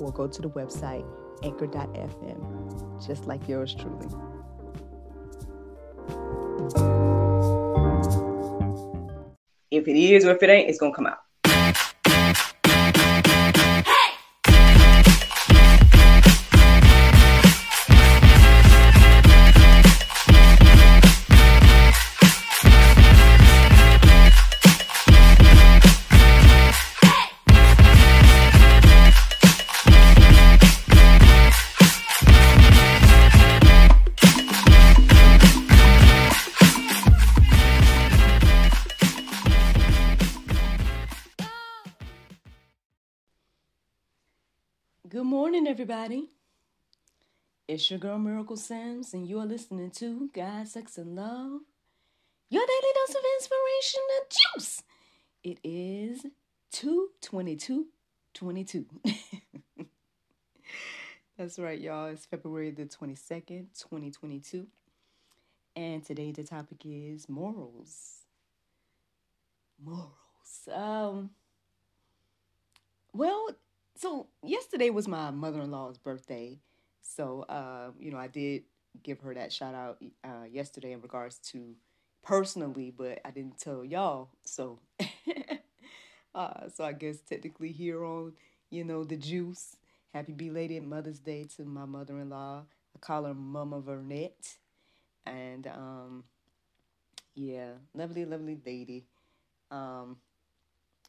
or go to the website anchor.fm, just like yours truly. If it is or if it ain't, it's gonna come out. Morning, everybody. It's your girl Miracle Sims, and you are listening to God, Sex, and Love, your daily dose of inspiration and juice. It is 222 22. That's right, y'all. It's February the 22nd, 2022. And today the topic is morals. Morals. Um, well, so yesterday was my mother-in-law's birthday. So uh, you know i did give her that shout out uh, yesterday in regards to personally but i didn't tell y'all. So uh, so i guess technically here on you know the juice. Happy belated mother's day to my mother-in-law. I call her mama vernette. And um yeah lovely lovely lady. Um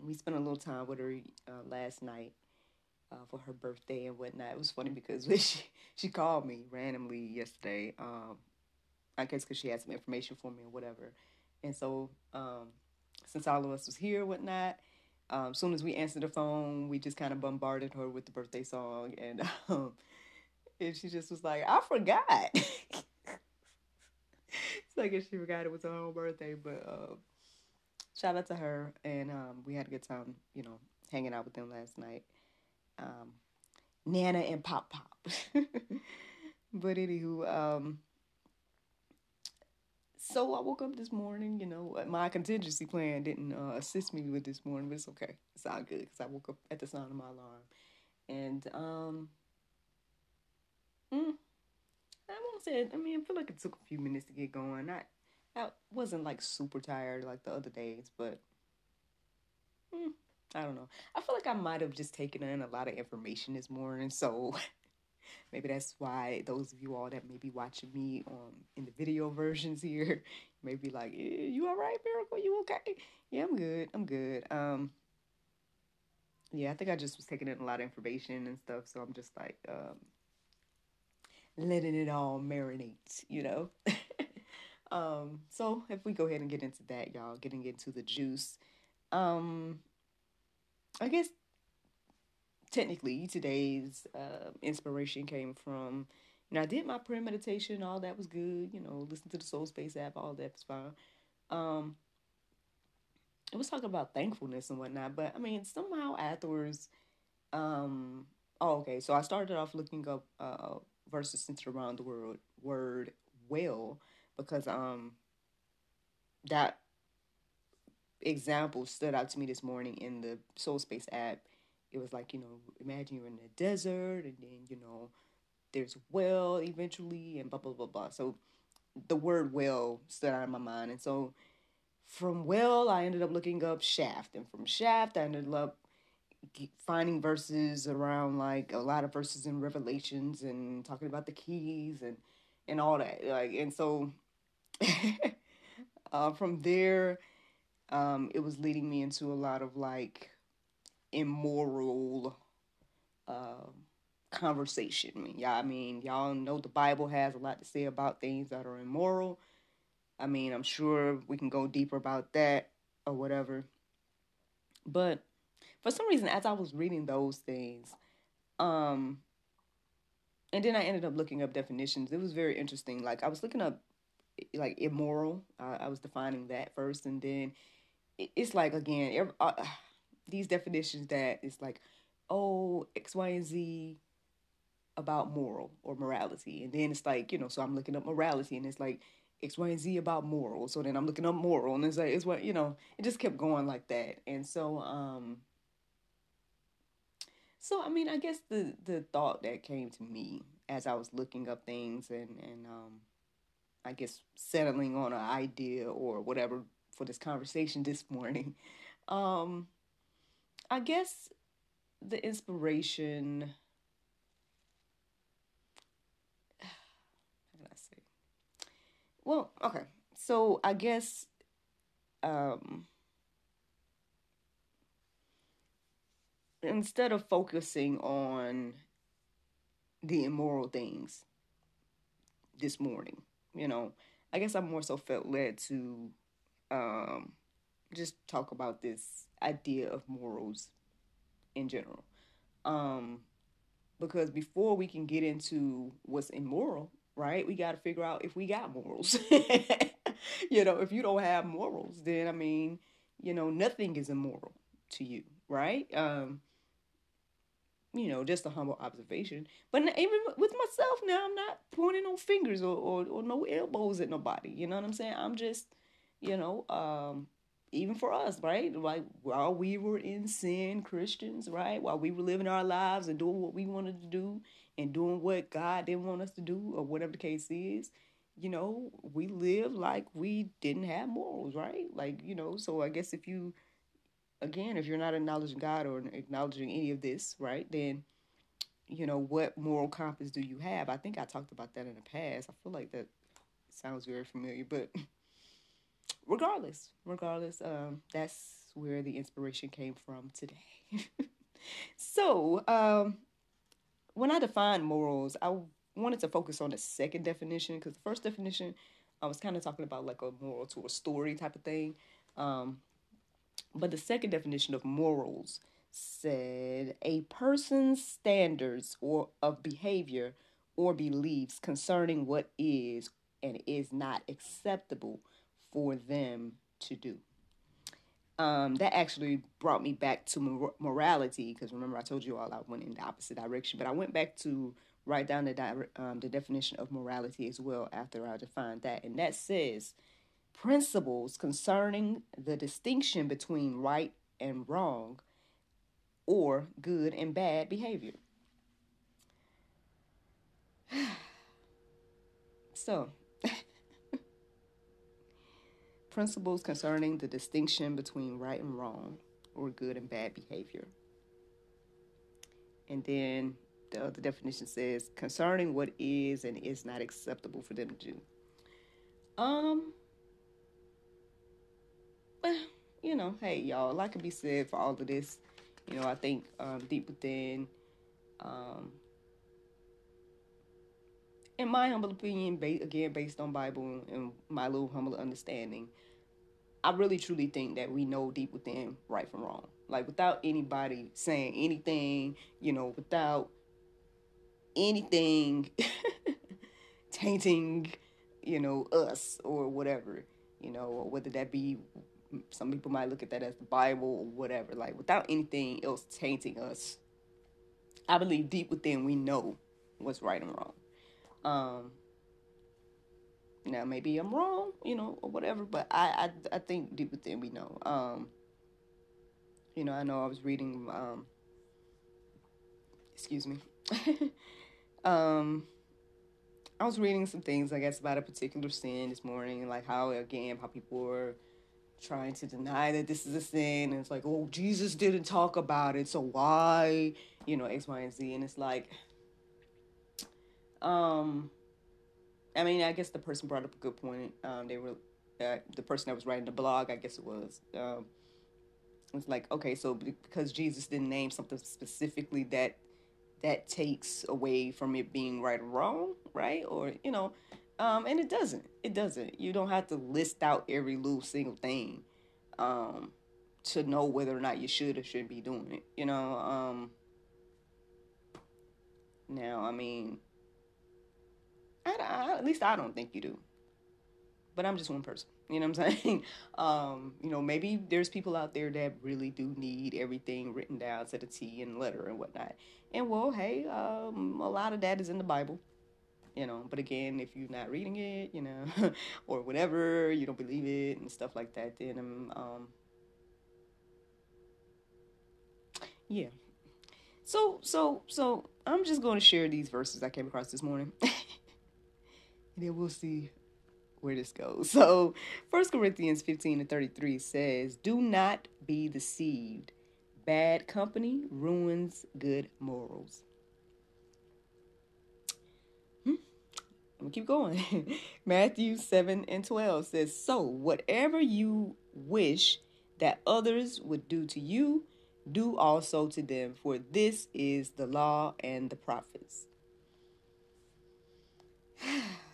we spent a little time with her uh, last night uh, for her birthday and whatnot. It was funny because she she called me randomly yesterday. Um, I guess because she had some information for me or whatever. And so um, since all of us was here, whatnot, um, as soon as we answered the phone, we just kind of bombarded her with the birthday song, and um, and she just was like, "I forgot." so I guess she forgot it was her own birthday, but uh, shout out to her, and um, we had a good time, you know, hanging out with them last night um, Nana and Pop Pop. but anywho, um, so I woke up this morning. You know, my contingency plan didn't uh, assist me with this morning, but it's okay. It's all good because I woke up at the sound of my alarm, and um, mm, I won't say. I mean, I feel like it took a few minutes to get going. I I wasn't like super tired like the other days, but. Mm, I don't know. I feel like I might have just taken in a lot of information this morning, so maybe that's why those of you all that may be watching me um in the video versions here may be like, eh, "You all right, Miracle? You okay?" Yeah, I'm good. I'm good. Um, yeah, I think I just was taking in a lot of information and stuff, so I'm just like um letting it all marinate, you know. um, so if we go ahead and get into that, y'all, getting into the juice. Um, I guess technically today's uh, inspiration came from, you know, I did my prayer meditation, all that was good, you know, listen to the Soul Space app, all that was fine. Um, it was talking about thankfulness and whatnot, but I mean, somehow afterwards, um, oh, okay, so I started off looking up uh, verses centered around the word, word well, because um, that example stood out to me this morning in the Soul Space app. It was like, you know, imagine you're in the desert and then, you know, there's well eventually and blah, blah, blah, blah. So the word well stood out in my mind. And so from well, I ended up looking up shaft. And from shaft, I ended up finding verses around like a lot of verses in Revelations and talking about the keys and, and all that. Like, and so uh, from there, um, it was leading me into a lot of like immoral uh, conversation. Yeah, I mean, y'all know the Bible has a lot to say about things that are immoral. I mean, I'm sure we can go deeper about that or whatever. But for some reason, as I was reading those things, um, and then I ended up looking up definitions. It was very interesting. Like I was looking up like immoral. Uh, I was defining that first, and then it's like again every, uh, these definitions that it's like oh X, Y, and Z about moral or morality, and then it's like you know so I'm looking up morality, and it's like X, Y, and Z about moral. So then I'm looking up moral, and it's like it's what you know. It just kept going like that, and so um. So I mean, I guess the the thought that came to me as I was looking up things and and um, I guess settling on an idea or whatever for this conversation this morning, um, I guess the inspiration. How can I say? Well, okay. So I guess um, instead of focusing on the immoral things this morning, you know, I guess I more so felt led to um, just talk about this idea of morals in general. Um, because before we can get into what's immoral, right, we got to figure out if we got morals. you know, if you don't have morals, then I mean, you know, nothing is immoral to you, right? Um, you know, just a humble observation. But even with myself now, I'm not pointing no fingers or, or, or no elbows at nobody. You know what I'm saying? I'm just, you know, um, even for us, right? Like while we were in sin, Christians, right? While we were living our lives and doing what we wanted to do and doing what God didn't want us to do, or whatever the case is, you know, we lived like we didn't have morals, right? Like, you know, so I guess if you again, if you're not acknowledging God or acknowledging any of this, right, then you know what moral compass do you have? I think I talked about that in the past. I feel like that sounds very familiar, but regardless, regardless, um, that's where the inspiration came from today. so, um, when I define morals, I wanted to focus on the second definition because the first definition I was kind of talking about like a moral to a story type of thing. Um, but the second definition of morals said a person's standards or of behavior or beliefs concerning what is and is not acceptable for them to do. Um, that actually brought me back to mor- morality because remember I told you all I went in the opposite direction, but I went back to write down the di- um, the definition of morality as well after I defined that, and that says principles concerning the distinction between right and wrong or good and bad behavior. so, principles concerning the distinction between right and wrong or good and bad behavior. And then the other definition says concerning what is and is not acceptable for them to do. Um, well, you know, hey, y'all, a lot can be said for all of this. You know, I think um, deep within, um, in my humble opinion, ba- again based on Bible and my little humble understanding, I really truly think that we know deep within right from wrong. Like without anybody saying anything, you know, without anything tainting, you know, us or whatever, you know, whether that be some people might look at that as the Bible or whatever, like without anything else tainting us. I believe deep within we know what's right and wrong. Um, now maybe I'm wrong, you know, or whatever, but I I, I think deep within we know. Um, you know, I know I was reading. Um, excuse me. um, I was reading some things, I guess, about a particular sin this morning, like how again how people were trying to deny that this is a sin and it's like oh jesus didn't talk about it so why you know x y and z and it's like um i mean i guess the person brought up a good point um they were the person that was writing the blog i guess it was um it's like okay so because jesus didn't name something specifically that that takes away from it being right or wrong right or you know um, and it doesn't. It doesn't. You don't have to list out every little single thing um, to know whether or not you should or shouldn't be doing it. You know. Um, now, I mean, I, I, at least I don't think you do. But I'm just one person. You know what I'm saying? Um, you know, maybe there's people out there that really do need everything written down to the T and letter and whatnot. And well, hey, um, a lot of that is in the Bible. You know, but again, if you're not reading it, you know, or whatever, you don't believe it and stuff like that, then um, yeah. So so so I'm just going to share these verses I came across this morning. and then we'll see where this goes. So, 1 Corinthians 15 and 33 says, Do not be deceived. Bad company ruins good morals. Hmm. I'm to keep going. Matthew 7 and 12 says, So, whatever you wish that others would do to you, do also to them, for this is the law and the prophets.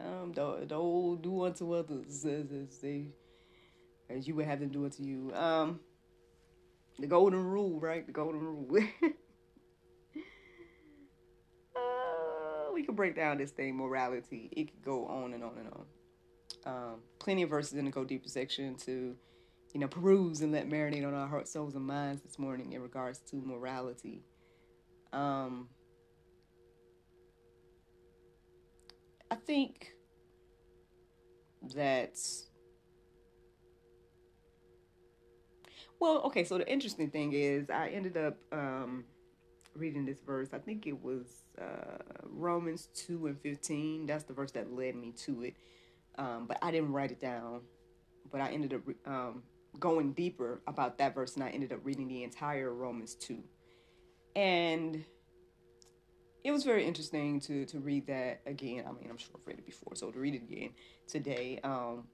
um, the old do unto others as, as they as you would have them do unto you. Um, the golden rule, right? The golden rule. uh, we could break down this thing, morality. It could go on and on and on. Um, plenty of verses in the go deeper section to you know, peruse and let marinate on our hearts, souls, and minds this morning in regards to morality. Um, I think that, well, okay, so the interesting thing is I ended up um, reading this verse. I think it was uh, Romans 2 and 15. That's the verse that led me to it. Um, but I didn't write it down. But I ended up um, going deeper about that verse, and I ended up reading the entire Romans 2. And it was very interesting to to read that again. I mean, I'm sure I've read it before, so to read it again today um,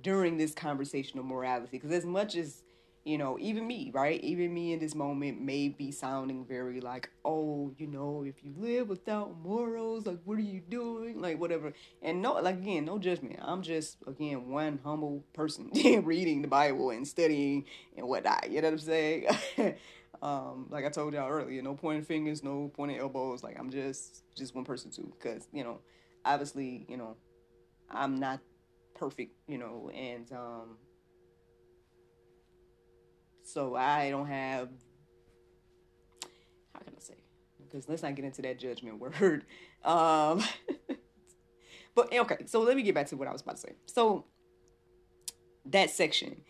during this conversation of morality, because as much as you know, even me, right? Even me in this moment may be sounding very like, oh, you know, if you live without morals, like, what are you doing? Like, whatever. And no, like, again, no judgment. I'm just, again, one humble person reading the Bible and studying and whatnot. You know what I'm saying? um, like I told y'all earlier, no pointing fingers, no pointing elbows. Like, I'm just, just one person too. Because, you know, obviously, you know, I'm not perfect, you know, and, um, so I don't have how can I say? Because let's not get into that judgment word. Um, but okay, so let me get back to what I was about to say. So that section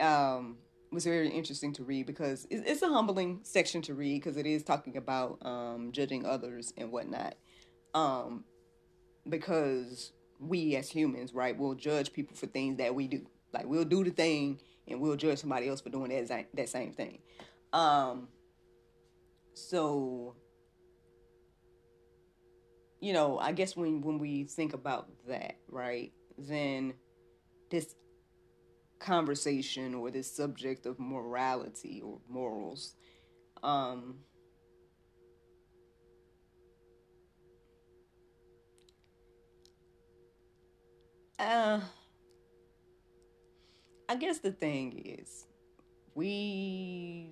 um, was very interesting to read because it's a humbling section to read because it is talking about um, judging others and whatnot. Um, because we as humans, right, will judge people for things that we do. Like we'll do the thing and we'll judge somebody else for doing that that same thing. Um, so you know, I guess when when we think about that, right, then this conversation or this subject of morality or morals, um, uh, I guess the thing is, we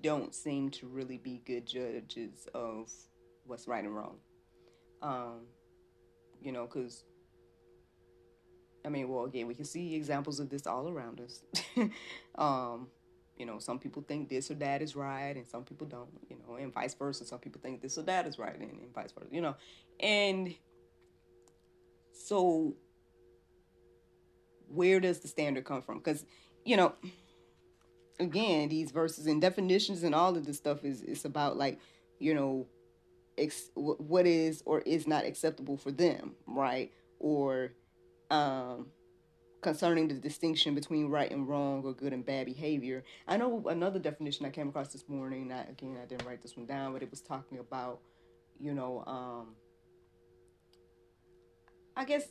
don't seem to really be good judges of what's right and wrong. Um, you know, because, I mean, well, again, we can see examples of this all around us. um, you know, some people think this or that is right, and some people don't, you know, and vice versa. Some people think this or that is right, and, and vice versa, you know. And so where does the standard come from? Because, you know, again, these verses and definitions and all of this stuff is it's about like, you know, ex- what is or is not acceptable for them, right? Or um, concerning the distinction between right and wrong or good and bad behavior. I know another definition I came across this morning. I, again, I didn't write this one down, but it was talking about, you know, um, I guess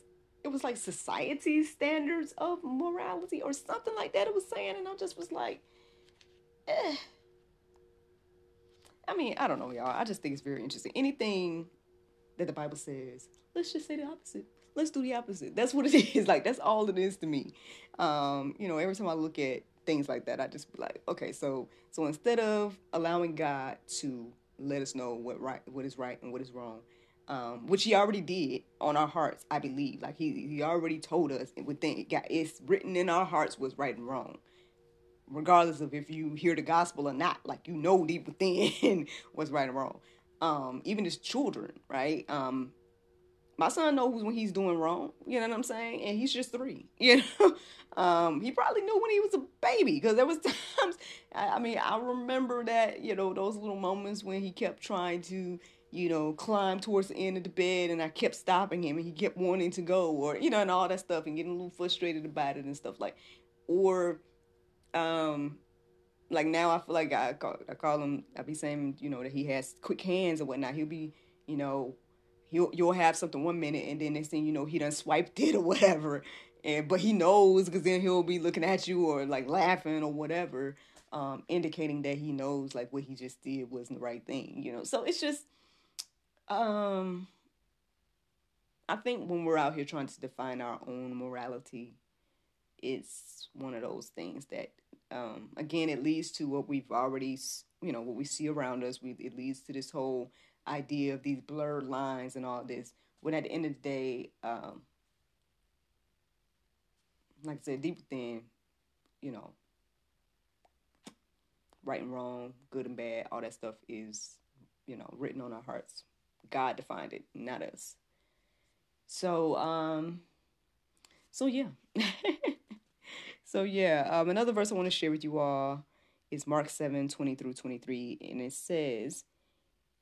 it was like society's standards of morality or something like that. It was saying, and I just was like, eh. I mean, I don't know, y'all. I just think it's very interesting. Anything that the Bible says, let's just say the opposite. Let's do the opposite. That's what it is. Like that's all it is to me. Um, you know, every time I look at things like that, I just be like, okay, so so instead of allowing God to let us know what right, what is right and what is wrong, um, which he already did on our hearts, I believe. Like he he already told us within got it's written in our hearts what's right and wrong. Regardless of if you hear the gospel or not, like you know deep within what's right and wrong. Um, even as children, right? Um, my son knows when he's doing wrong, you know what I'm saying? And he's just three, you know? Um, he probably knew when he was a baby because there was times, I mean, I remember that, you know, those little moments when he kept trying to, you know, climb towards the end of the bed and I kept stopping him and he kept wanting to go or, you know, and all that stuff and getting a little frustrated about it and stuff like, or, um, like now I feel like I call, I call him, I be saying, you know, that he has quick hands and whatnot. He'll be, you know, you'll you'll have something one minute and then next thing you know he done swiped it or whatever. And but he knows because then he'll be looking at you or like laughing or whatever um, indicating that he knows like what he just did wasn't the right thing you know? So it's just um i think when we're out here trying to define our own morality it's one of those things that um again it leads to what we've already you know what we see around us. We it leads to this whole idea of these blurred lines and all this. When at the end of the day, um, like I said, deep within, you know, right and wrong, good and bad, all that stuff is, you know, written on our hearts. God defined it, not us. So, um, so yeah. so yeah, um, another verse I want to share with you all is Mark 7, 20 through 23, and it says,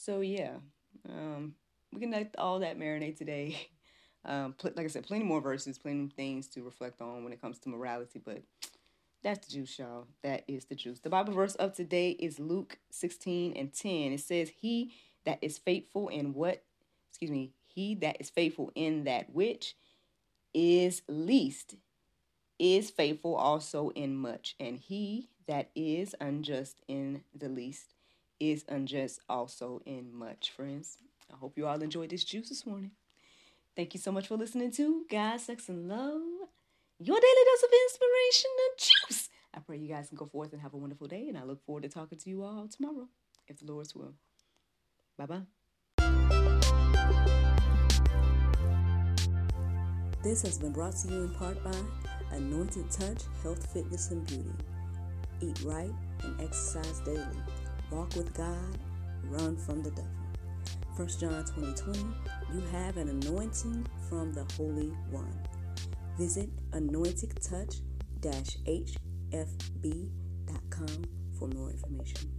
So yeah, um, we can let all that marinate today. Um, pl- like I said, plenty more verses, plenty of things to reflect on when it comes to morality. But that's the juice, y'all. That is the juice. The Bible verse of today is Luke 16 and 10. It says, He that is faithful in what, excuse me, he that is faithful in that which is least is faithful also in much. And he that is unjust in the least is unjust also in much, friends. I hope you all enjoyed this juice this morning. Thank you so much for listening to God, Sex, and Love, your daily dose of inspiration and juice. I pray you guys can go forth and have a wonderful day, and I look forward to talking to you all tomorrow, if the Lord's will. Bye bye. This has been brought to you in part by Anointed Touch Health, Fitness, and Beauty. Eat right and exercise daily walk with God, run from the devil. 1 John 2020, you have an anointing from the Holy One. Visit anointedtouch-hfb.com for more information.